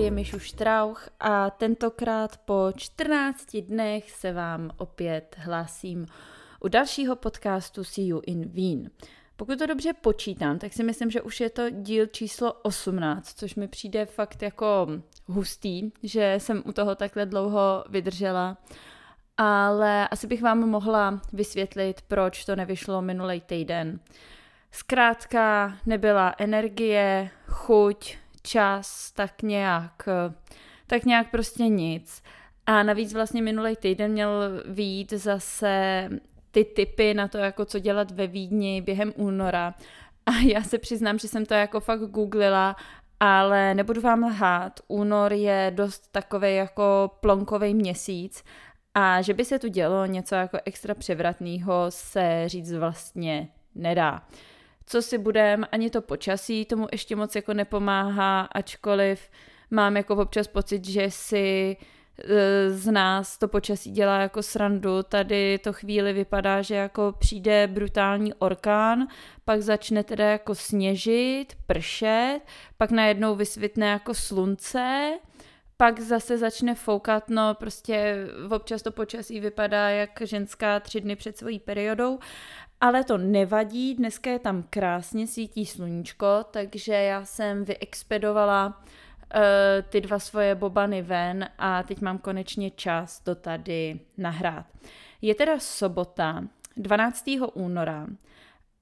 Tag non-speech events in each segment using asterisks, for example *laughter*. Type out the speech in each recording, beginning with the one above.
je Mišu Štrauch a tentokrát po 14 dnech se vám opět hlásím u dalšího podcastu See You in Wien. Pokud to dobře počítám, tak si myslím, že už je to díl číslo 18, což mi přijde fakt jako hustý, že jsem u toho takhle dlouho vydržela. Ale asi bych vám mohla vysvětlit, proč to nevyšlo minulý týden. Zkrátka nebyla energie, chuť, čas, tak nějak, tak nějak prostě nic. A navíc vlastně minulý týden měl výjít zase ty typy na to, jako co dělat ve Vídni během února. A *laughs* já se přiznám, že jsem to jako fakt googlila, ale nebudu vám lhát, únor je dost takový jako plonkový měsíc a že by se tu dělo něco jako extra převratného se říct vlastně nedá. Co si budem, ani to počasí tomu ještě moc jako nepomáhá, ačkoliv mám jako občas pocit, že si e, z nás to počasí dělá jako srandu. Tady to chvíli vypadá, že jako přijde brutální orkán, pak začne teda jako sněžit, pršet, pak najednou vysvětne jako slunce, pak zase začne foukat, no prostě občas to počasí vypadá jak ženská tři dny před svojí periodou, ale to nevadí, dneska je tam krásně svítí sluníčko, takže já jsem vyexpedovala uh, ty dva svoje bobany ven a teď mám konečně čas to tady nahrát. Je teda sobota, 12. února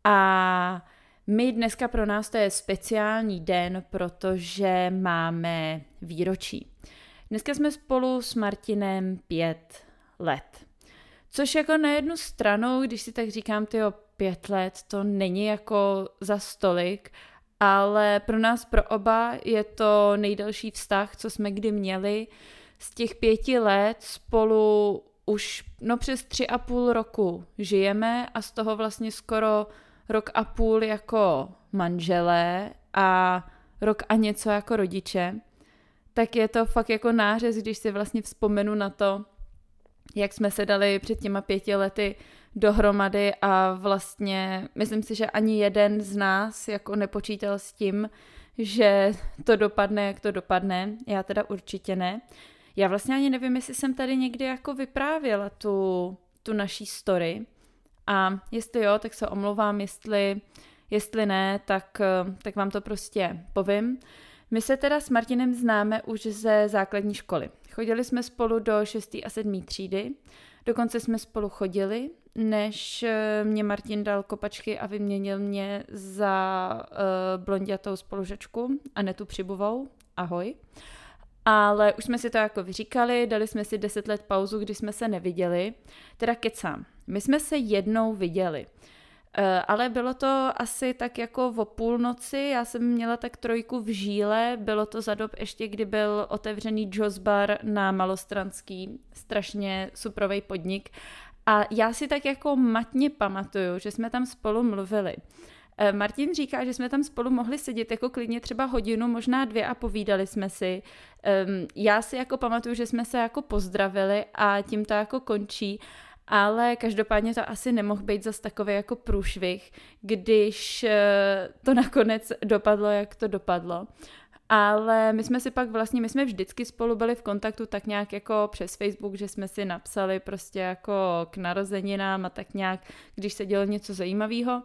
a my dneska pro nás to je speciální den, protože máme výročí. Dneska jsme spolu s Martinem pět let. Což jako na jednu stranu, když si tak říkám, ty pět let, to není jako za stolik, ale pro nás, pro oba, je to nejdelší vztah, co jsme kdy měli. Z těch pěti let spolu už no přes tři a půl roku žijeme a z toho vlastně skoro rok a půl jako manželé a rok a něco jako rodiče, tak je to fakt jako nářez, když si vlastně vzpomenu na to, jak jsme se dali před těma pěti lety dohromady a vlastně myslím si, že ani jeden z nás jako nepočítal s tím, že to dopadne, jak to dopadne. Já teda určitě ne. Já vlastně ani nevím, jestli jsem tady někdy jako vyprávěla tu, tu naší story. A jestli jo, tak se omlouvám, jestli, jestli ne, tak, tak vám to prostě povím. My se teda s Martinem známe už ze základní školy. Chodili jsme spolu do 6. a 7. třídy, dokonce jsme spolu chodili, než eh, mě Martin dal kopačky a vyměnil mě za uh, blondiatou spolužačku Anetu Přibuvou. Ahoj. Ale už jsme si to jako vyříkali, dali jsme si 10 let pauzu, kdy jsme se neviděli. Teda kecám. My jsme se jednou viděli. Eh, ale bylo to asi tak jako o půlnoci, já jsem měla tak trojku v žíle, bylo to za dob ještě, kdy byl otevřený Joss Bar na Malostranský, strašně suprový podnik a já si tak jako matně pamatuju, že jsme tam spolu mluvili. Eh, Martin říká, že jsme tam spolu mohli sedět jako klidně třeba hodinu, možná dvě a povídali jsme si. Já si jako pamatuju, že jsme se jako pozdravili a tím to jako končí ale každopádně to asi nemohl být zas takový jako průšvih, když eh, to nakonec dopadlo, jak to dopadlo. Ale my jsme si pak vlastně, my jsme vždycky spolu byli v kontaktu tak nějak jako přes Facebook, že jsme si napsali prostě jako k narozeninám a tak nějak, když se dělo něco zajímavého.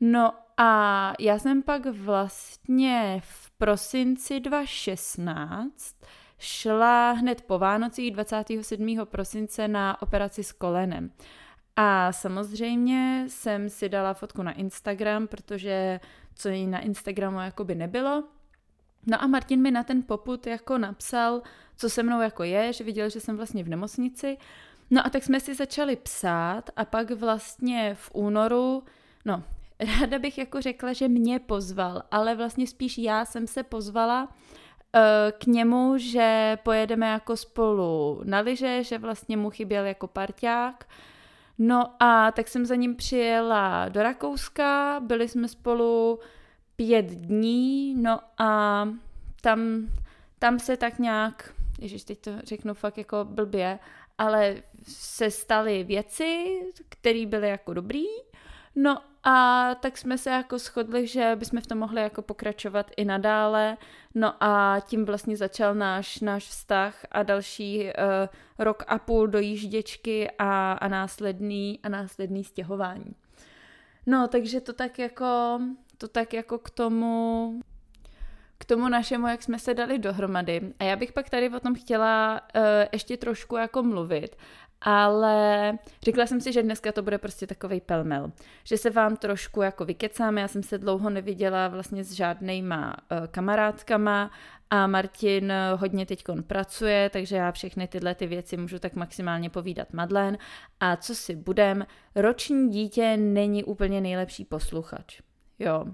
No a já jsem pak vlastně v prosinci 2016 šla hned po Vánocích 27. prosince na operaci s kolenem. A samozřejmě jsem si dala fotku na Instagram, protože co jí na Instagramu jakoby nebylo. No a Martin mi na ten poput jako napsal, co se mnou jako je, že viděl, že jsem vlastně v nemocnici. No a tak jsme si začali psát a pak vlastně v únoru, no *laughs* ráda bych jako řekla, že mě pozval, ale vlastně spíš já jsem se pozvala, k němu, že pojedeme jako spolu na lyže, že vlastně mu chyběl jako parťák. No a tak jsem za ním přijela do Rakouska, byli jsme spolu pět dní, no a tam, tam se tak nějak, ježiš, teď to řeknu fakt jako blbě, ale se staly věci, které byly jako dobrý, no a tak jsme se jako shodli, že bychom v tom mohli jako pokračovat i nadále. No a tím vlastně začal náš, náš vztah a další uh, rok a půl do jížděčky a, a následný a následný stěhování. No, takže to tak jako, to tak jako k tomu, k tomu našemu, jak jsme se dali dohromady. A já bych pak tady o tom chtěla uh, ještě trošku jako mluvit ale řekla jsem si, že dneska to bude prostě takový pelmel, že se vám trošku jako vykecám, já jsem se dlouho neviděla vlastně s žádnýma uh, kamarádkama a Martin hodně teď pracuje, takže já všechny tyhle ty věci můžu tak maximálně povídat Madlen a co si budem, roční dítě není úplně nejlepší posluchač. Jo,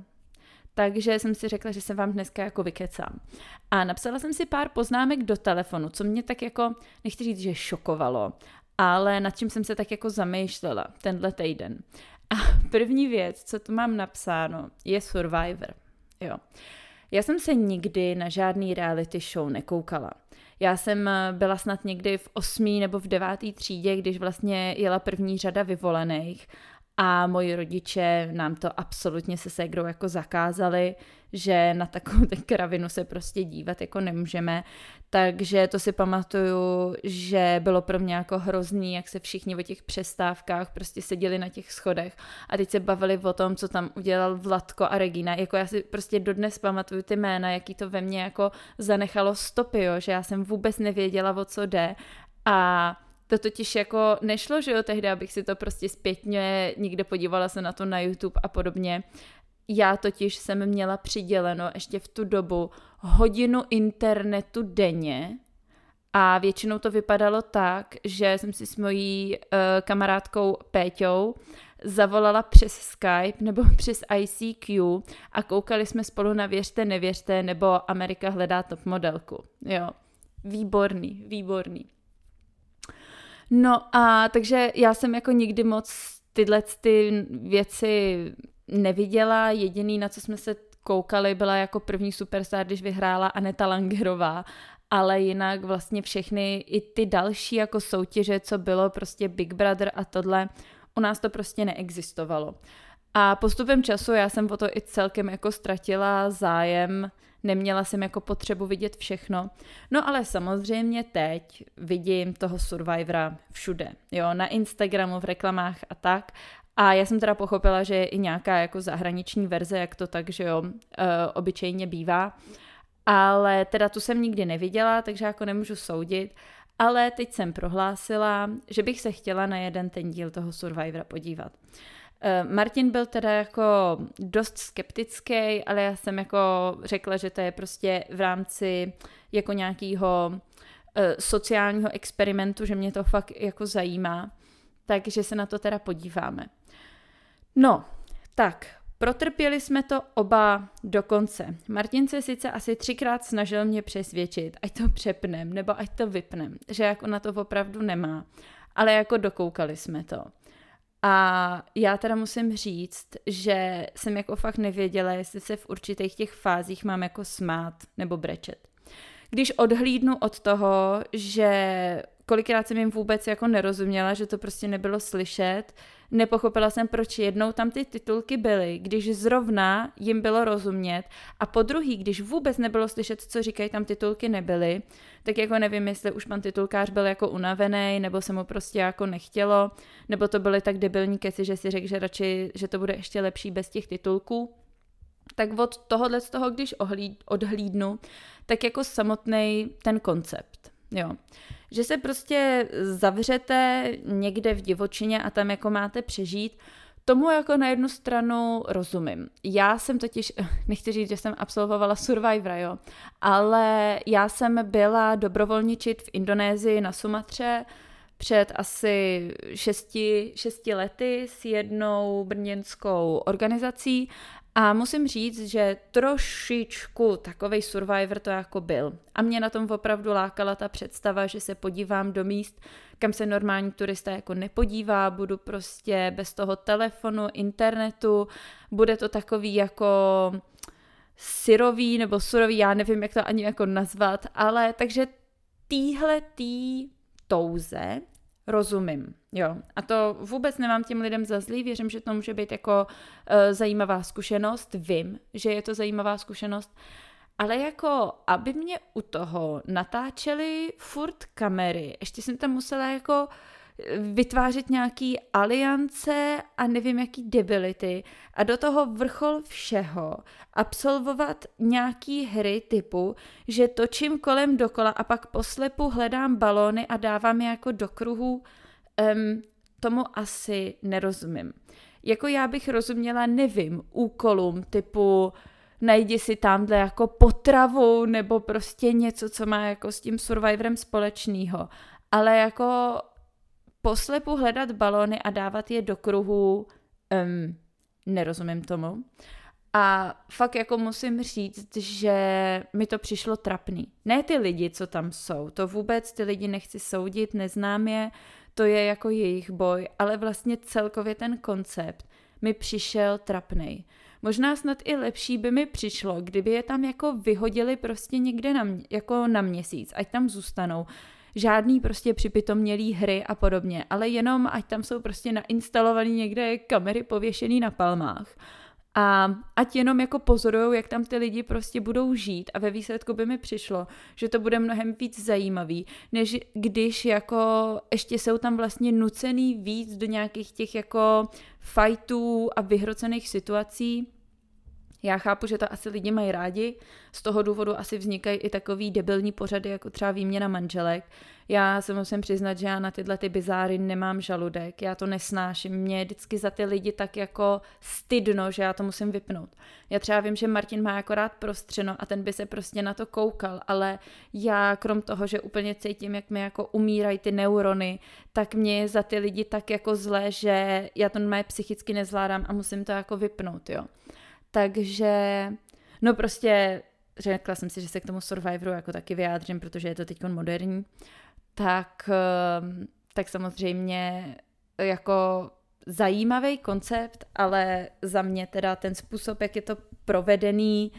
takže jsem si řekla, že se vám dneska jako vykecám. A napsala jsem si pár poznámek do telefonu, co mě tak jako, nechci říct, že šokovalo, ale nad čím jsem se tak jako zamýšlela tenhle týden. A *laughs* první věc, co tu mám napsáno, je Survivor. Jo. Já jsem se nikdy na žádný reality show nekoukala. Já jsem eh, byla snad někdy v osmý nebo v devátý třídě, když vlastně jela první řada vyvolených a moji rodiče nám to absolutně se ségrou jako zakázali, že na takovou *laughs* kravinu se prostě dívat jako nemůžeme. Takže to si pamatuju, že bylo pro mě jako hrozný, jak se všichni o těch přestávkách prostě seděli na těch schodech a teď se bavili o tom, co tam udělal Vladko a Regina. Jako já si prostě dodnes pamatuju ty jména, jaký to ve mně jako zanechalo stopy, jo, že já jsem vůbec nevěděla, o co jde a to totiž jako nešlo, že jo, tehdy, abych si to prostě zpětně někde podívala se na to na YouTube a podobně. Já totiž jsem měla přiděleno ještě v tu dobu hodinu internetu denně a většinou to vypadalo tak, že jsem si s mojí uh, kamarádkou Péťou zavolala přes Skype nebo *laughs* přes ICQ a koukali jsme spolu na Věřte, nevěřte nebo Amerika hledá top modelku. Jo, výborný, výborný. No a takže já jsem jako nikdy moc tyhle ty věci neviděla. Jediný, na co jsme se koukali, byla jako první superstar, když vyhrála Aneta Langerová, ale jinak vlastně všechny i ty další jako soutěže, co bylo prostě Big Brother a tohle, u nás to prostě neexistovalo. A postupem času já jsem o to i celkem jako ztratila zájem, neměla jsem jako potřebu vidět všechno. No ale samozřejmě teď vidím toho Survivora všude, jo, na Instagramu, v reklamách a tak. A já jsem teda pochopila, že je i nějaká jako zahraniční verze, jak to tak, že jo, uh, obyčejně bývá. Ale teda tu jsem nikdy neviděla, takže jako nemůžu soudit. Ale teď jsem prohlásila, že bych se chtěla na jeden ten díl toho Survivora podívat. Martin byl teda jako dost skeptický, ale já jsem jako řekla, že to je prostě v rámci jako nějakého uh, sociálního experimentu, že mě to fakt jako zajímá, takže se na to teda podíváme. No, tak, protrpěli jsme to oba do konce. Martin se sice asi třikrát snažil mě přesvědčit, ať to přepnem, nebo ať to vypnem, že jako na to opravdu nemá, ale jako dokoukali jsme to. A já teda musím říct, že jsem jako fakt nevěděla, jestli se v určitých těch fázích mám jako smát nebo brečet. Když odhlídnu od toho, že kolikrát jsem jim vůbec jako nerozuměla, že to prostě nebylo slyšet, Nepochopila jsem, proč jednou tam ty titulky byly, když zrovna jim bylo rozumět a po druhý, když vůbec nebylo slyšet, co říkají, tam titulky nebyly, tak jako nevím, jestli už pan titulkář byl jako unavený, nebo se mu prostě jako nechtělo, nebo to byly tak debilní keci, že si řekl, že radši, že to bude ještě lepší bez těch titulků. Tak od tohohle z toho, když ohlíd, odhlídnu, tak jako samotný ten koncept. Jo že se prostě zavřete někde v divočině a tam jako máte přežít, Tomu jako na jednu stranu rozumím. Já jsem totiž, *laughs* nechci říct, že jsem absolvovala Survivora, jo, ale já jsem byla dobrovolničit v Indonésii na Sumatře před asi šesti, šesti lety s jednou brněnskou organizací a musím říct, že trošičku takovej survivor to jako byl. A mě na tom opravdu lákala ta představa, že se podívám do míst, kam se normální turista jako nepodívá, budu prostě bez toho telefonu, internetu, bude to takový jako syrový nebo surový, já nevím, jak to ani jako nazvat, ale takže týhle tý touze rozumím, Jo, a to vůbec nemám těm lidem za zlý, věřím, že to může být jako uh, zajímavá zkušenost, vím, že je to zajímavá zkušenost, ale jako, aby mě u toho natáčely furt kamery, ještě jsem tam musela jako vytvářet nějaký aliance a nevím jaký debility a do toho vrchol všeho absolvovat nějaký hry typu, že točím kolem dokola a pak poslepu hledám balóny a dávám je jako do kruhu, um, tomu asi nerozumím. Jako já bych rozuměla, nevím, úkolům typu najdi si tamhle jako potravu nebo prostě něco, co má jako s tím Survivorem společného. Ale jako poslepu hledat balony a dávat je do kruhu, um, nerozumím tomu. A fakt jako musím říct, že mi to přišlo trapný. Ne ty lidi, co tam jsou, to vůbec ty lidi nechci soudit, neznám je, to je jako jejich boj, ale vlastně celkově ten koncept mi přišel trapnej. Možná snad i lepší by mi přišlo, kdyby je tam jako vyhodili prostě někde na, jako na měsíc, ať tam zůstanou. Žádný prostě připitomnělý hry a podobně, ale jenom ať tam jsou prostě nainstalovaný někde kamery pověšený na palmách. A ať jenom jako pozorují, jak tam ty lidi prostě budou žít a ve výsledku by mi přišlo, že to bude mnohem víc zajímavý, než když jako ještě jsou tam vlastně nucený víc do nějakých těch jako fightů a vyhrocených situací, já chápu, že to asi lidi mají rádi, z toho důvodu asi vznikají i takový debilní pořady, jako třeba výměna manželek. Já se musím přiznat, že já na tyhle ty bizáry nemám žaludek, já to nesnáším. Mě vždycky za ty lidi tak jako stydno, že já to musím vypnout. Já třeba vím, že Martin má akorát prostřeno a ten by se prostě na to koukal, ale já krom toho, že úplně cítím, jak mi jako umírají ty neurony, tak mě je za ty lidi tak jako zlé, že já to mé psychicky nezvládám a musím to jako vypnout, jo. Takže, no prostě řekla jsem si, že se k tomu Survivoru jako taky vyjádřím, protože je to teď moderní, tak, ehm, tak samozřejmě jako zajímavý koncept, ale za mě teda ten způsob, jak je to provedený,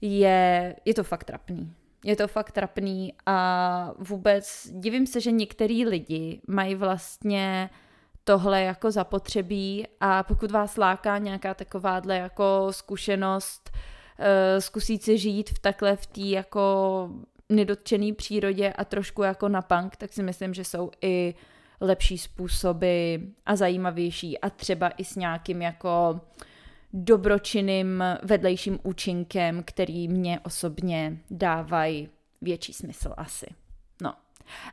je, je to fakt trapný. Je to fakt trapný a vůbec divím se, že některý lidi mají vlastně tohle jako zapotřebí a pokud vás láká nějaká takováhle jako zkušenost, uh, zkusít si žít v takhle v té jako nedotčený přírodě a trošku jako na punk, tak si myslím, že jsou i lepší způsoby a zajímavější a třeba i s nějakým jako dobročinným vedlejším účinkem, který mě osobně dávají větší smysl asi.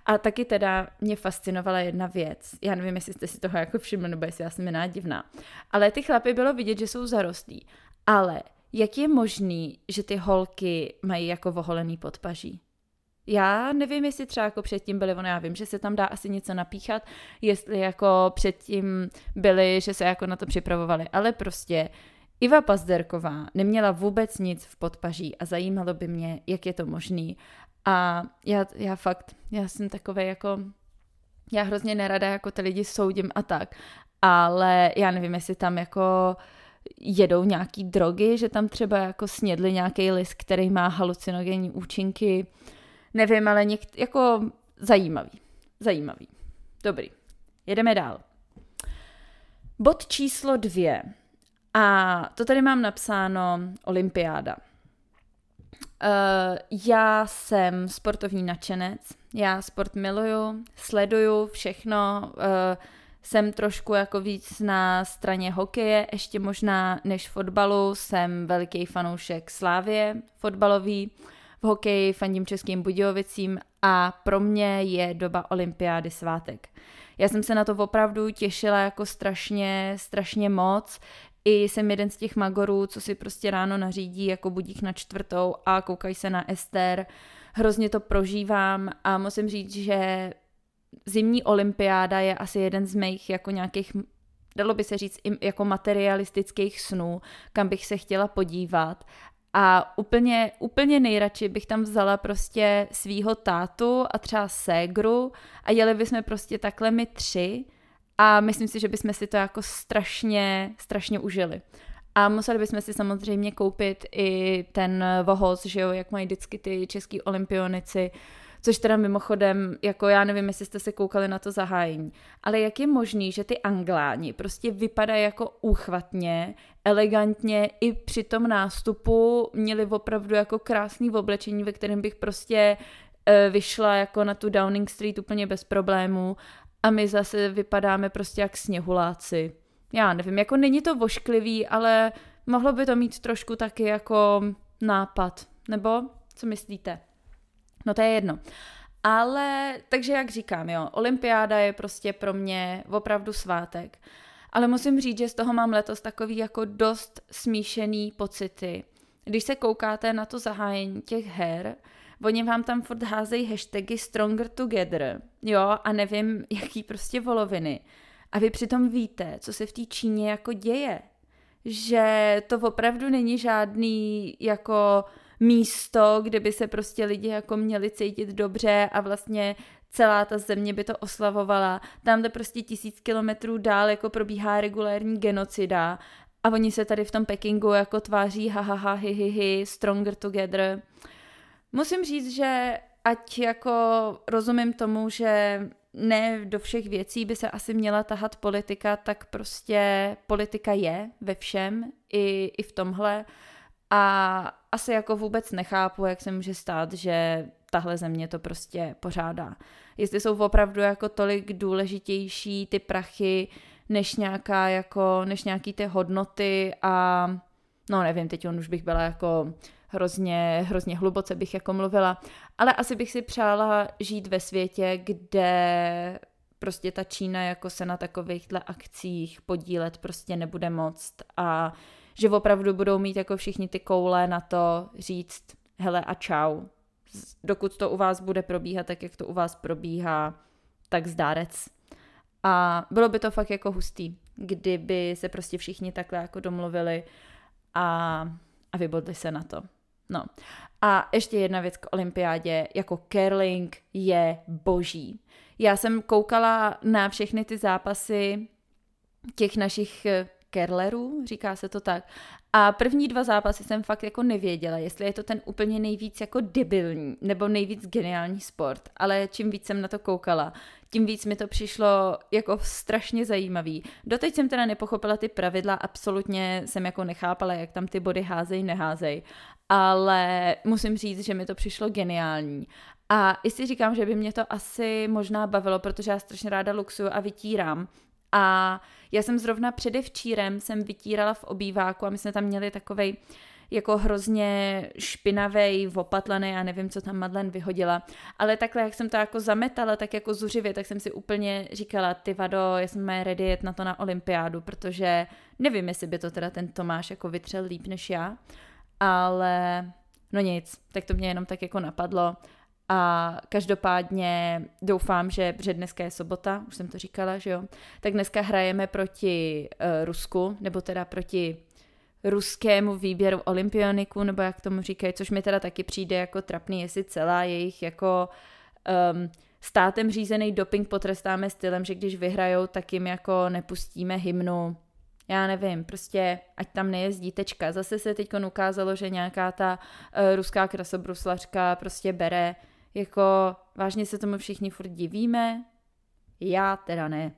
A taky teda mě fascinovala jedna věc. Já nevím, jestli jste si toho jako všimli, nebo jestli já jsem jiná divná. Ale ty chlapy bylo vidět, že jsou zarostlí. Ale jak je možný, že ty holky mají jako voholený podpaží? Já nevím, jestli třeba jako předtím byly, ono já vím, že se tam dá asi něco napíchat, jestli jako předtím byly, že se jako na to připravovali, ale prostě Iva Pazderková neměla vůbec nic v podpaží a zajímalo by mě, jak je to možný. A já, já fakt, já jsem takové jako, já hrozně nerada jako ty lidi soudím a tak, ale já nevím, jestli tam jako jedou nějaký drogy, že tam třeba jako snědli nějaký list, který má halucinogenní účinky, nevím, ale něk- jako zajímavý, zajímavý. Dobrý, jedeme dál. Bod číslo dvě. A to tady mám napsáno Olympiáda. Uh, já jsem sportovní nadšenec, já sport miluju, sleduju všechno, uh, jsem trošku jako víc na straně hokeje, ještě možná než fotbalu, jsem veliký fanoušek Slávě fotbalový, v hokeji fandím českým Budějovicím a pro mě je doba olympiády svátek. Já jsem se na to opravdu těšila jako strašně, strašně moc i jsem jeden z těch magorů, co si prostě ráno nařídí jako budík na čtvrtou a koukají se na Ester. Hrozně to prožívám a musím říct, že zimní olympiáda je asi jeden z mých jako nějakých dalo by se říct jako materialistických snů, kam bych se chtěla podívat. A úplně, úplně nejradši bych tam vzala prostě svýho tátu a třeba ségru a jeli bychom prostě takhle my tři a myslím si, že bychom si to jako strašně, strašně užili. A museli bychom si samozřejmě koupit i ten vohoz, že jo, jak mají vždycky ty český olympionici, Což teda mimochodem, jako já nevím, jestli jste se koukali na to zahájení, ale jak je možný, že ty angláni prostě vypadají jako úchvatně, elegantně, i při tom nástupu měli opravdu jako krásný oblečení, ve kterém bych prostě e, vyšla jako na tu Downing Street úplně bez problémů a my zase vypadáme prostě jak sněhuláci. Já nevím, jako není to vošklivý, ale mohlo by to mít trošku taky jako nápad. Nebo co myslíte? No to je jedno. Ale, takže jak říkám, jo, olympiáda je prostě pro mě opravdu svátek. Ale musím říct, že z toho mám letos takový jako dost smíšený pocity. Když se koukáte na to zahájení těch her, oni vám tam furt házejí hashtagy Stronger Together, jo, a nevím, *laughs* jaký prostě voloviny. A vy přitom víte, co se v té Číně jako děje. Že to opravdu není žádný jako místo, kde by se prostě lidi jako měli cítit dobře a vlastně celá ta země by to oslavovala. Tam jde prostě tisíc kilometrů dál jako probíhá regulární genocida a oni se tady v tom Pekingu jako tváří ha ha ha hi hi hi stronger together. Musím říct, že ať jako rozumím tomu, že ne do všech věcí by se asi měla tahat politika, tak prostě politika je ve všem, i, i v tomhle. A asi jako vůbec nechápu, jak se může stát, že tahle země to prostě pořádá. Jestli jsou opravdu jako tolik důležitější ty prachy, než nějaká jako, než nějaký ty hodnoty a no nevím, teď on už bych byla jako hrozně, hrozně hluboce bych jako mluvila, ale asi bych si přála žít ve světě, kde prostě ta Čína jako se na takovýchhle akcích podílet prostě nebude moct a že opravdu budou mít jako všichni ty koule na to říct hele a čau. Dokud to u vás bude probíhat tak, jak to u vás probíhá, tak zdárec. A bylo by to fakt jako hustý, kdyby se prostě všichni takhle jako domluvili a, a vybodli se na to. No. A ještě jedna věc k olympiádě, jako curling je boží. Já jsem koukala na všechny ty zápasy těch našich kerlerů, říká se to tak. A první dva zápasy jsem fakt jako nevěděla, jestli je to ten úplně nejvíc jako debilní nebo nejvíc geniální sport, ale čím víc jsem na to koukala, tím víc mi to přišlo jako strašně zajímavý. Doteď jsem teda nepochopila ty pravidla, absolutně jsem jako nechápala, jak tam ty body házej, neházej, ale musím říct, že mi to přišlo geniální. A i si říkám, že by mě to asi možná bavilo, protože já strašně ráda luxuju a vytírám, a já jsem zrovna předevčírem jsem vytírala v obýváku a my jsme tam měli takovej jako hrozně špinavý, opatlaný, já nevím, co tam Madlen vyhodila. Ale takhle, jak jsem to jako zametala, tak jako zuřivě, tak jsem si úplně říkala, ty vado, já jsem mé ready na to na olympiádu, protože nevím, jestli by to teda ten Tomáš jako vytřel líp než já, ale no nic, tak to mě jenom tak jako napadlo. A každopádně doufám, že, protože dneska je sobota, už jsem to říkala, že jo, tak dneska hrajeme proti uh, Rusku, nebo teda proti ruskému výběru olympioniků, nebo jak tomu říkají, což mi teda taky přijde jako trapný, jestli celá jejich jako um, státem řízený doping potrestáme stylem, že když vyhrajou, tak jim jako nepustíme hymnu. Já nevím, prostě ať tam nejezdí tečka. Zase se teď ukázalo, že nějaká ta uh, ruská krasobruslařka prostě bere jako vážně se tomu všichni furt divíme? Já teda ne.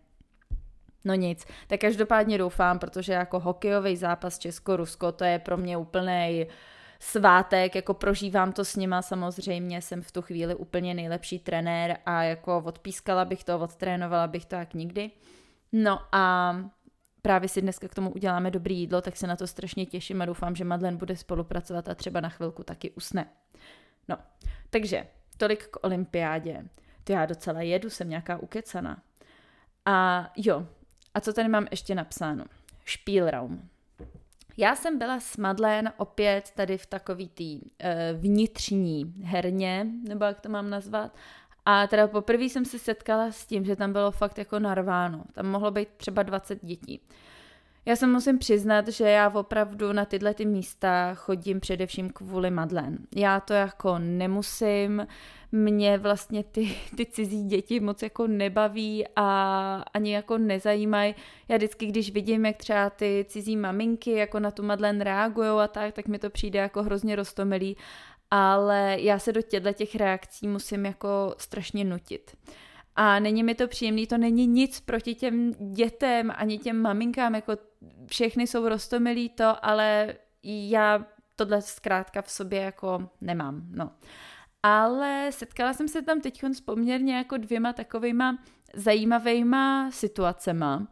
No nic, tak každopádně doufám, protože jako hokejový zápas Česko-Rusko, to je pro mě úplný svátek, jako prožívám to s nima samozřejmě, jsem v tu chvíli úplně nejlepší trenér a jako odpískala bych to, odtrénovala bych to jak nikdy. No a právě si dneska k tomu uděláme dobrý jídlo, tak se na to strašně těším a doufám, že Madlen bude spolupracovat a třeba na chvilku taky usne. No, takže tolik k olympiádě. To já docela jedu, jsem nějaká ukecana. A jo, a co tady mám ještě napsáno? Spielraum. Já jsem byla s Madlen opět tady v takový tý uh, vnitřní herně, nebo jak to mám nazvat. A teda poprvé jsem se setkala s tím, že tam bylo fakt jako narváno. Tam mohlo být třeba 20 dětí. Já se musím přiznat, že já opravdu na tyhle ty místa chodím především kvůli Madlen. Já to jako nemusím, mě vlastně ty, ty cizí děti moc jako nebaví a ani jako nezajímají. Já vždycky, když vidím, jak třeba ty cizí maminky jako na tu Madlen reagují a tak, tak mi to přijde jako hrozně roztomilý. Ale já se do těchto těch reakcí musím jako strašně nutit. A není mi to příjemný, to není nic proti těm dětem ani těm maminkám, jako všechny jsou rostomilí to, ale já tohle zkrátka v sobě jako nemám, no. Ale setkala jsem se tam teď s poměrně jako dvěma takovýma zajímavýma situacema.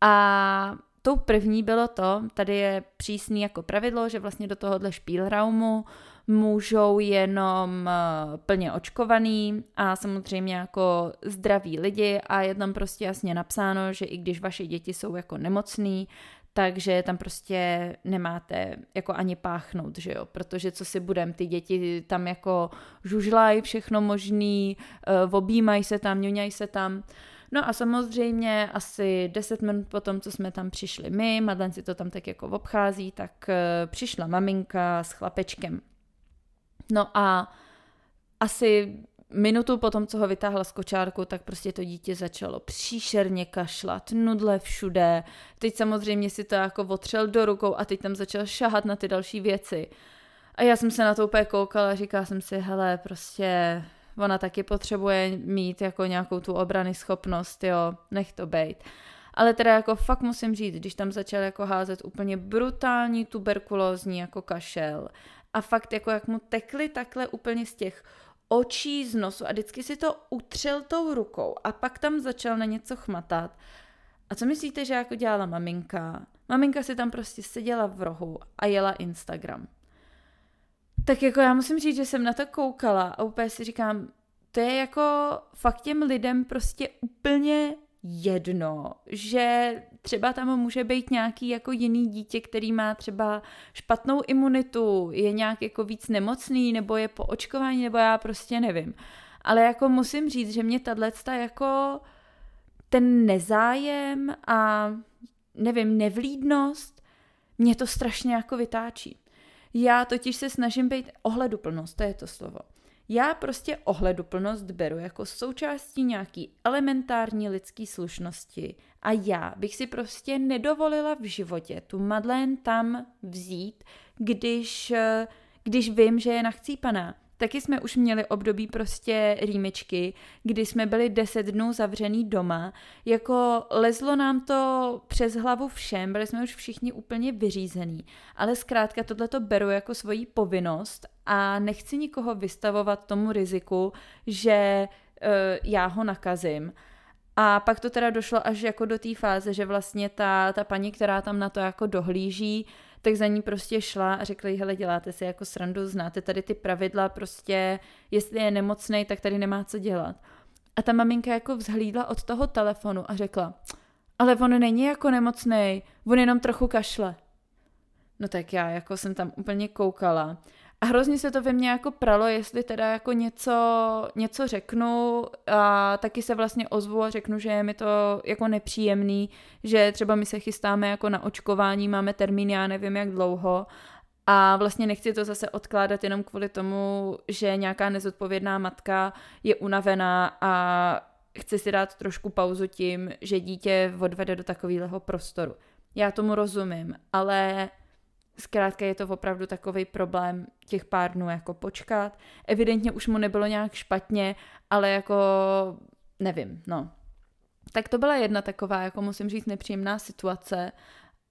A tou první bylo to, tady je přísný jako pravidlo, že vlastně do tohohle špílraumu můžou jenom eh, plně očkovaný a samozřejmě jako zdraví lidi a je tam prostě jasně napsáno, že i když vaše děti jsou jako nemocný, takže tam prostě nemáte jako ani páchnout, že jo, protože co si budem, ty děti tam jako žužlají všechno možný, uh, objímají se tam, ňuňají se tam, No a samozřejmě asi 10 minut po tom, co jsme tam přišli my, Madlen si to tam tak jako obchází, tak uh, přišla maminka s chlapečkem. No a asi minutu po tom, co ho vytáhla z kočárku, tak prostě to dítě začalo příšerně kašlat, nudle všude. Teď samozřejmě si to jako otřel do rukou a teď tam začal šahat na ty další věci. A já jsem se na to úplně koukala a říkala jsem si, hele, prostě ona taky potřebuje mít jako nějakou tu obrany schopnost, jo, nech to bejt. Ale teda jako fakt musím říct, když tam začal jako házet úplně brutální tuberkulózní jako kašel a fakt jako jak mu tekly takhle úplně z těch očí z nosu a vždycky si to utřel tou rukou a pak tam začal na něco chmatat. A co myslíte, že jako dělala maminka? Maminka si tam prostě seděla v rohu a jela Instagram. Tak jako já musím říct, že jsem na to koukala a úplně si říkám, to je jako fakt těm lidem prostě úplně jedno, že třeba tam může být nějaký jako jiný dítě, který má třeba špatnou imunitu, je nějak jako víc nemocný, nebo je po očkování, nebo já prostě nevím. Ale jako musím říct, že mě tato jako ten nezájem a nevím, nevlídnost, mě to strašně jako vytáčí. Já totiž se snažím být ohleduplnost, to je to slovo. Já prostě ohleduplnost beru jako součástí nějaký elementární lidské slušnosti a já bych si prostě nedovolila v životě tu Madeleine tam vzít, když, když vím, že je nachcípaná. Taky jsme už měli období prostě rýmičky, kdy jsme byli deset dnů zavřený doma. Jako lezlo nám to přes hlavu všem, byli jsme už všichni úplně vyřízený. Ale zkrátka tohle to beru jako svoji povinnost a nechci nikoho vystavovat tomu riziku, že uh, já ho nakazím. A pak to teda došlo až jako do té fáze, že vlastně ta, ta paní, která tam na to jako dohlíží, tak za ní prostě šla a řekla jí, hele, děláte si jako srandu, znáte tady ty pravidla, prostě jestli je nemocný, tak tady nemá co dělat. A ta maminka jako vzhlídla od toho telefonu a řekla, ale on není jako nemocný, on jenom trochu kašle. No tak já jako jsem tam úplně koukala a hrozně se to ve mně jako pralo, jestli teda jako něco, něco řeknu a taky se vlastně ozvu a řeknu, že je mi to jako nepříjemný, že třeba my se chystáme jako na očkování, máme termín, já nevím jak dlouho a vlastně nechci to zase odkládat jenom kvůli tomu, že nějaká nezodpovědná matka je unavená a chce si dát trošku pauzu tím, že dítě odvede do takového prostoru. Já tomu rozumím, ale Zkrátka je to opravdu takový problém těch pár dnů jako počkat. Evidentně už mu nebylo nějak špatně, ale jako nevím, no. Tak to byla jedna taková, jako musím říct, nepříjemná situace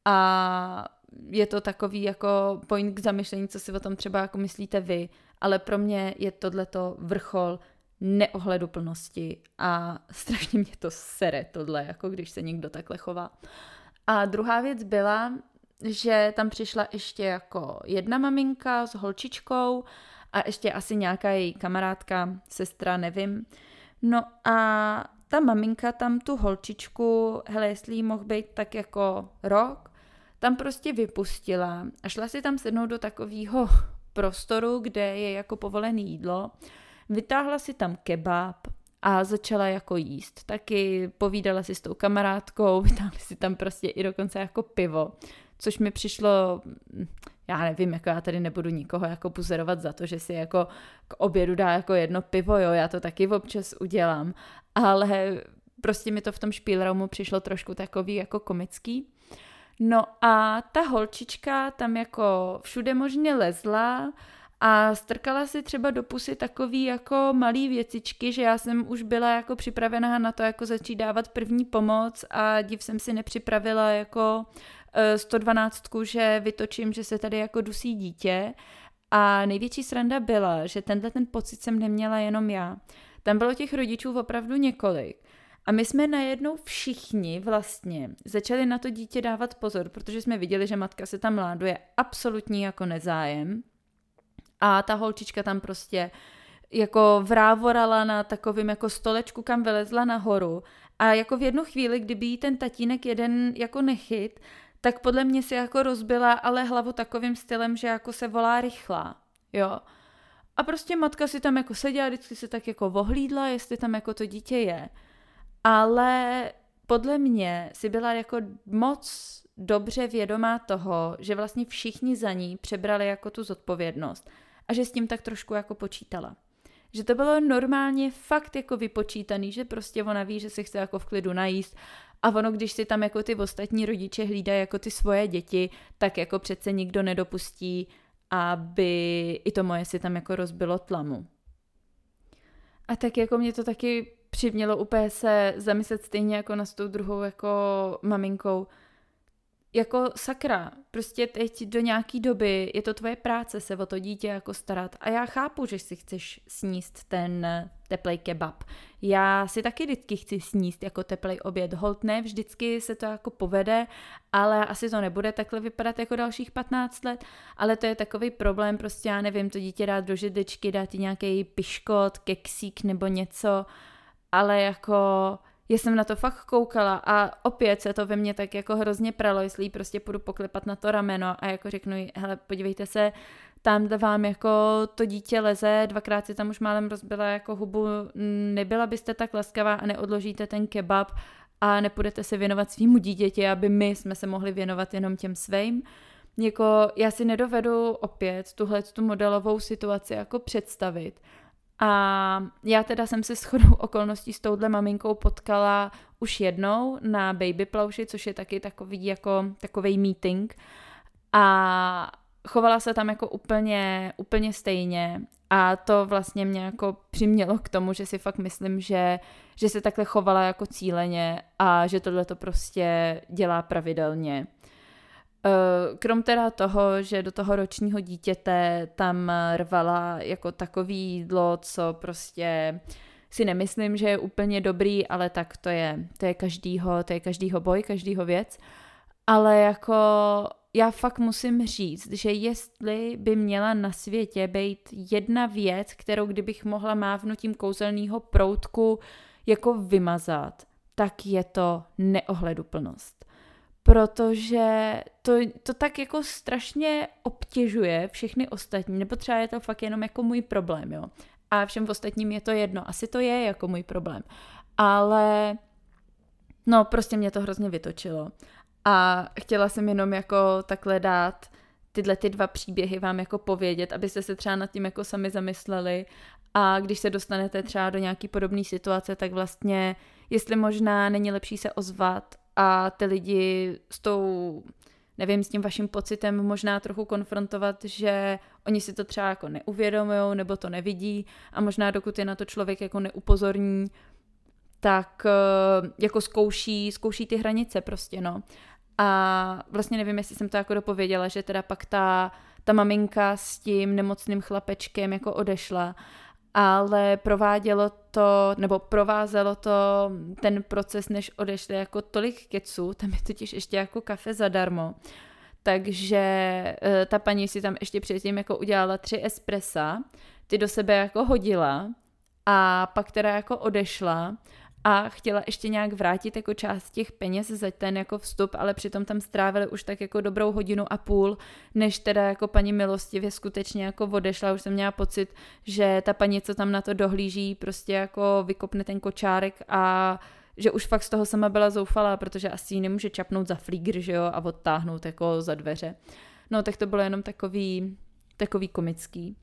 a je to takový jako point k zamyšlení, co si o tom třeba jako myslíte vy, ale pro mě je tohleto vrchol neohleduplnosti a strašně mě to sere tohle, jako když se někdo takhle chová. A druhá věc byla, že tam přišla ještě jako jedna maminka s holčičkou a ještě asi nějaká její kamarádka, sestra, nevím. No a ta maminka tam tu holčičku, hele, jestli jí mohl být tak jako rok, tam prostě vypustila a šla si tam sednout do takového *laughs* prostoru, kde je jako povolené jídlo. Vytáhla si tam kebab a začala jako jíst. Taky povídala si s tou kamarádkou, *laughs* vytáhli si tam prostě i dokonce jako pivo což mi přišlo, já nevím, jako já tady nebudu nikoho jako puzerovat za to, že si jako k obědu dá jako jedno pivo, jo, já to taky občas udělám, ale prostě mi to v tom špílraumu přišlo trošku takový jako komický. No a ta holčička tam jako všude možně lezla a strkala si třeba do pusy takový jako malý věcičky, že já jsem už byla jako připravená na to jako začít dávat první pomoc a div jsem si nepřipravila jako 112, eh, že vytočím, že se tady jako dusí dítě a největší sranda byla, že tenhle ten pocit jsem neměla jenom já. Tam bylo těch rodičů opravdu několik. A my jsme najednou všichni vlastně začali na to dítě dávat pozor, protože jsme viděli, že matka se tam mláduje absolutní jako nezájem. A ta holčička tam prostě jako vrávorala na takovým jako stolečku, kam vylezla nahoru. A jako v jednu chvíli, kdyby jí ten tatínek jeden jako nechyt, tak podle mě si jako rozbila ale hlavu takovým stylem, že jako se volá rychlá, jo. A prostě matka si tam jako seděla, vždycky se tak jako vohlídla, jestli tam jako to dítě je. Ale podle mě si byla jako moc dobře vědomá toho, že vlastně všichni za ní přebrali jako tu zodpovědnost a že s tím tak trošku jako počítala. Že to bylo normálně fakt jako vypočítaný, že prostě ona ví, že se chce jako v klidu najíst a ono, když si tam jako ty ostatní rodiče hlídají jako ty svoje děti, tak jako přece nikdo nedopustí, aby i to moje si tam jako rozbilo tlamu. A tak jako mě to taky přimělo úplně se zamyslet stejně jako na s tou druhou jako maminkou, jako sakra, prostě teď do nějaký doby je to tvoje práce se o to dítě jako starat a já chápu, že si chceš sníst ten teplej kebab. Já si taky vždycky chci sníst jako teplej oběd. Holt ne, vždycky se to jako povede, ale asi to nebude takhle vypadat jako dalších 15 let, ale to je takový problém, prostě já nevím, to dítě dát do židličky, dát nějaký piškot, keksík nebo něco, ale jako já jsem na to fakt koukala a opět se to ve mně tak jako hrozně pralo, jestli prostě půjdu poklepat na to rameno a jako řeknu jí, hele, podívejte se, tamhle vám jako to dítě leze, dvakrát si tam už málem rozbila jako hubu, nebyla byste tak laskavá a neodložíte ten kebab a nepůjdete se věnovat svýmu dítěti, aby my jsme se mohli věnovat jenom těm svým. Jako já si nedovedu opět tuhle tu modelovou situaci jako představit, a já teda jsem se shodou okolností s touhle maminkou potkala už jednou na Baby Plauši, což je taky takový jako takový meeting. A chovala se tam jako úplně, úplně stejně a to vlastně mě jako přimělo k tomu, že si fakt myslím, že, že se takhle chovala jako cíleně a že tohle to prostě dělá pravidelně. Eh, krom teda toho, že do toho ročního dítěte tam rvala jako takový jídlo, co prostě si nemyslím, že je úplně dobrý, ale tak to je, to je každýho, to je každýho boj, každýho věc. Ale jako já fakt musím říct, že jestli by měla na světě být jedna věc, kterou kdybych mohla mávnutím kouzelného proutku jako vymazat, tak je to neohleduplnost protože to, to tak jako strašně obtěžuje všechny ostatní, nebo třeba je to fakt jenom jako můj problém, jo. A všem ostatním je to jedno, asi to je jako můj problém. Ale no prostě mě to hrozně vytočilo. A chtěla jsem jenom jako takhle dát tyhle ty dva příběhy vám jako povědět, abyste se třeba nad tím jako sami zamysleli. A když se dostanete třeba do nějaký podobné situace, tak vlastně jestli možná není lepší se ozvat a ty lidi s tou, nevím, s tím vaším pocitem možná trochu konfrontovat, že oni si to třeba jako neuvědomují nebo to nevidí. A možná dokud je na to člověk jako neupozorní, tak eh, jako zkouší, zkouší ty hranice prostě, no. A vlastně nevím, jestli jsem to jako dopověděla, že teda pak ta, ta maminka s tím nemocným chlapečkem jako odešla ale provádělo to, nebo provázelo to ten proces, než odešli jako tolik keců, tam je totiž ještě jako kafe zadarmo. Takže eh, ta paní si tam ještě předtím jako udělala tři espressa, ty do sebe jako hodila a pak teda jako odešla a chtěla ještě nějak vrátit jako část těch peněz za ten jako vstup, ale přitom tam strávili už tak jako dobrou hodinu a půl, než teda jako paní milostivě skutečně jako odešla. Už jsem měla pocit, že ta paní, co tam na to dohlíží, prostě jako vykopne ten kočárek a že už fakt z toho sama byla zoufalá, protože asi ji nemůže čapnout za flígr, že jo, a odtáhnout jako za dveře. No tak to bylo jenom takový, takový komický.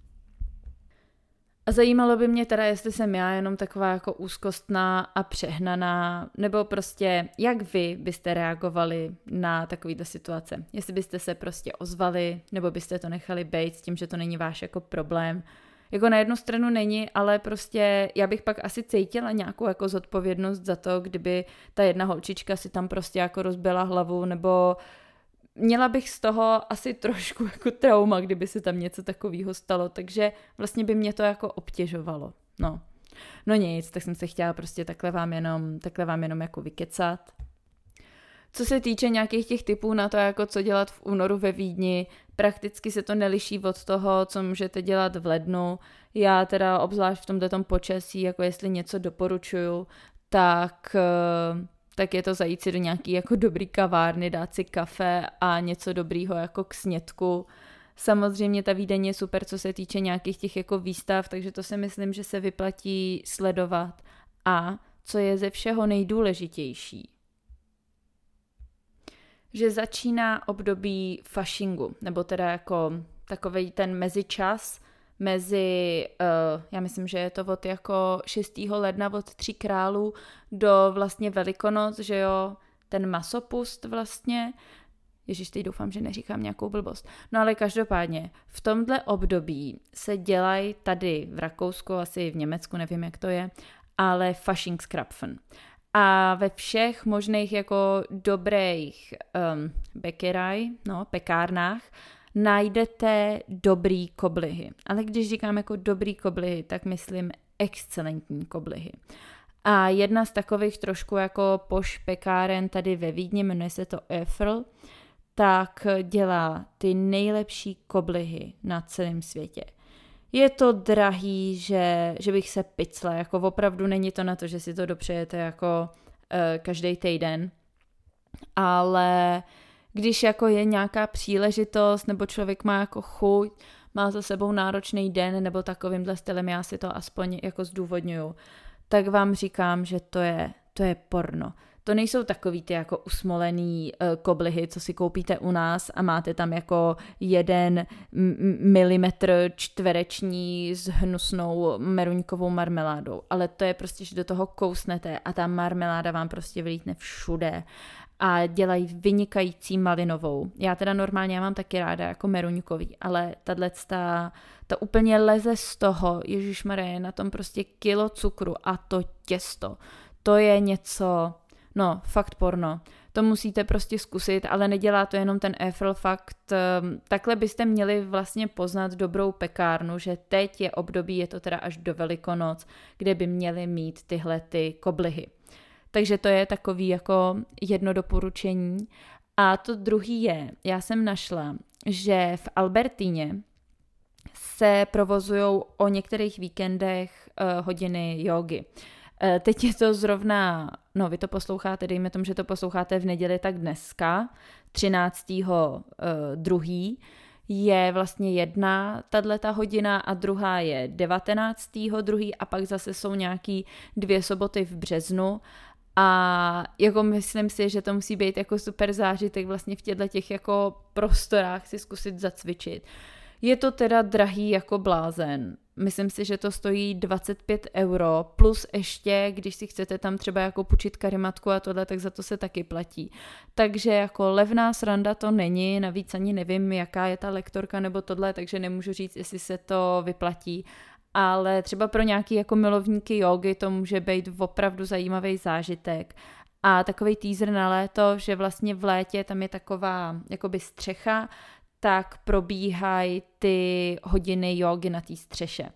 A zajímalo by mě teda, jestli jsem já jenom taková jako úzkostná a přehnaná, nebo prostě jak vy byste reagovali na takovýto situace. Jestli byste se prostě ozvali, nebo byste to nechali být s tím, že to není váš jako problém. Jako na jednu stranu není, ale prostě já bych pak asi cítila nějakou jako zodpovědnost za to, kdyby ta jedna holčička si tam prostě jako rozbila hlavu, nebo měla bych z toho asi trošku *laughs* jako trauma, kdyby se tam něco takového stalo, takže vlastně by mě to jako obtěžovalo. No. No nic, tak jsem se chtěla prostě takhle vám jenom, takhle vám jenom jako vykecat. Co se týče nějakých těch typů na to, jako co dělat v únoru ve Vídni, prakticky se to neliší od toho, co můžete dělat v lednu. Já teda obzvlášť v tomto počasí, jako jestli něco doporučuju, tak eh, tak je to zajít si do nějaký jako dobrý kavárny, dát si kafe a něco dobrýho jako k snědku. Samozřejmě ta výdeň je super, co se týče nějakých těch jako výstav, takže to si myslím, že se vyplatí sledovat. A co je ze všeho nejdůležitější, že začíná období fashingu, nebo teda jako takový ten mezičas, mezi, uh, já myslím, že je to od jako 6. ledna od Tří králů do vlastně Velikonoc, že jo, ten masopust vlastně, Ježíš, teď doufám, že neříkám nějakou blbost. No ale každopádně, v tomhle období se dělají tady v Rakousku, asi v Německu, nevím, jak to je, ale Faschingskrapfen. A ve všech možných jako dobrých um, bekeraj, no, pekárnách, najdete dobrý koblihy. Ale když říkám jako dobrý koblihy, tak myslím excelentní koblihy. A jedna z takových trošku jako poš pekáren tady ve Vídni, jmenuje se to Eiffel, tak dělá ty nejlepší koblihy na celém světě. Je to drahý, že, že bych se picla, jako opravdu není to na to, že si to dopřejete jako uh, každý týden, ale uh, když jako je nějaká příležitost nebo člověk má jako chuť, má za sebou náročný den nebo takovýmhle stylem, já si to aspoň jako zdůvodňuju, tak vám říkám, že to je, to je porno. To nejsou takový ty jako usmolený uh, koblihy, co si koupíte u nás a máte tam jako jeden milimetr čtvereční s hnusnou meruňkovou marmeládou. Ale to je prostě, že do toho kousnete a ta marmeláda vám prostě vylítne všude a dělají vynikající malinovou. Já teda normálně já mám taky ráda jako meruňkový, ale tahle ta, ta úplně leze z toho, Ježíš je na tom prostě kilo cukru a to těsto. To je něco, no, fakt porno. To musíte prostě zkusit, ale nedělá to jenom ten Eiffel fakt. Ehm, takhle byste měli vlastně poznat dobrou pekárnu, že teď je období, je to teda až do Velikonoc, kde by měli mít tyhle ty koblihy. Takže to je takový jako jedno doporučení. A to druhý je, já jsem našla, že v Albertíně se provozují o některých víkendech uh, hodiny jogy. Uh, teď je to zrovna, no vy to posloucháte, dejme tomu, že to posloucháte v neděli, tak dneska, 13. Uh, druhý, je vlastně jedna tato hodina a druhá je 19. druhý a pak zase jsou nějaký dvě soboty v březnu a jako myslím si, že to musí být jako super zážitek vlastně v těchto těch jako prostorách si zkusit zacvičit. Je to teda drahý jako blázen. Myslím si, že to stojí 25 euro, plus ještě, když si chcete tam třeba jako půjčit karimatku a tohle, tak za to se taky platí. Takže jako levná sranda to není, navíc ani nevím, jaká je ta lektorka nebo tohle, takže nemůžu říct, jestli se to vyplatí, ale třeba pro nějaký jako milovníky jogy to může být opravdu zajímavý zážitek. A takový teaser na léto, že vlastně v létě tam je taková jakoby střecha, tak probíhají ty hodiny jogy na té střeše.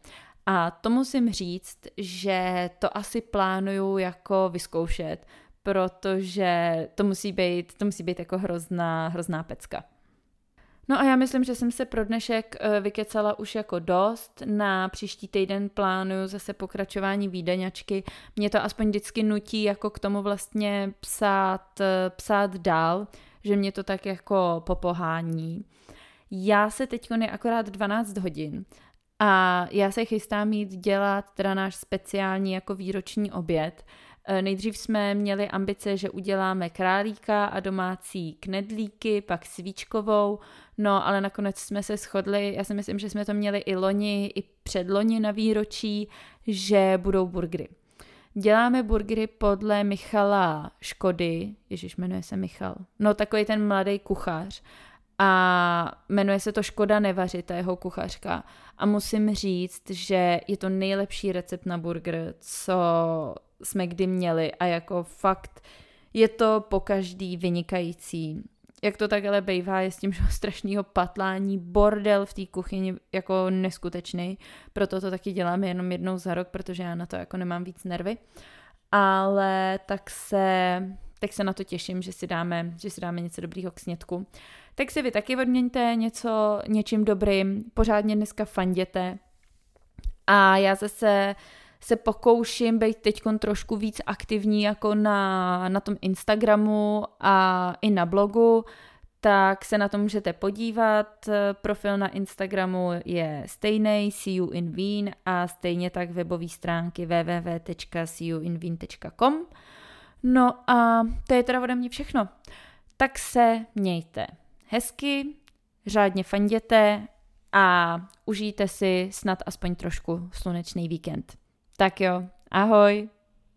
A to musím říct, že to asi plánuju jako vyzkoušet, protože to musí být, to musí být jako hrozná, hrozná pecka. No a já myslím, že jsem se pro dnešek eh, vykecala už jako dost. Na příští týden plánuju zase pokračování výdaňačky. Mě to aspoň vždycky nutí jako k tomu vlastně psát, eh, psát dál, že mě to tak jako popohání. Já se teď je akorát 12 hodin a já se chystám mít dělat teda náš speciální jako výroční oběd, nejdřív jsme měli ambice, že uděláme králíka a domácí knedlíky, pak svíčkovou, no ale nakonec jsme se shodli, já si myslím, že jsme to měli i loni, i předloni na výročí, že budou burgery. Děláme burgery podle Michala Škody, ježiš, jmenuje se Michal, no takový ten mladý kuchař a jmenuje se to Škoda nevařit, ta jeho kuchařka. A musím říct, že je to nejlepší recept na burger, co jsme kdy měli a jako fakt je to po každý vynikající. Jak to tak ale bejvá, je s tím *laughs* že strašného patlání, bordel v té kuchyni jako neskutečný, proto to taky děláme jenom jednou za rok, protože já na to jako nemám víc nervy. Ale tak se, tak se na to těším, že si dáme, že si dáme něco dobrýho k snědku. Tak si vy taky odměňte něco něčím dobrým, pořádně dneska fanděte. A já zase se pokouším být teď trošku víc aktivní jako na, na tom Instagramu a i na blogu, tak se na to můžete podívat. Profil na Instagramu je stejný, see you in Wien a stejně tak webové stránky www.seeyouinwien.com. No a to je teda ode mě všechno. Tak se mějte hezky, řádně fanděte a užijte si snad aspoň trošku slunečný víkend. Tak jo, ahoj!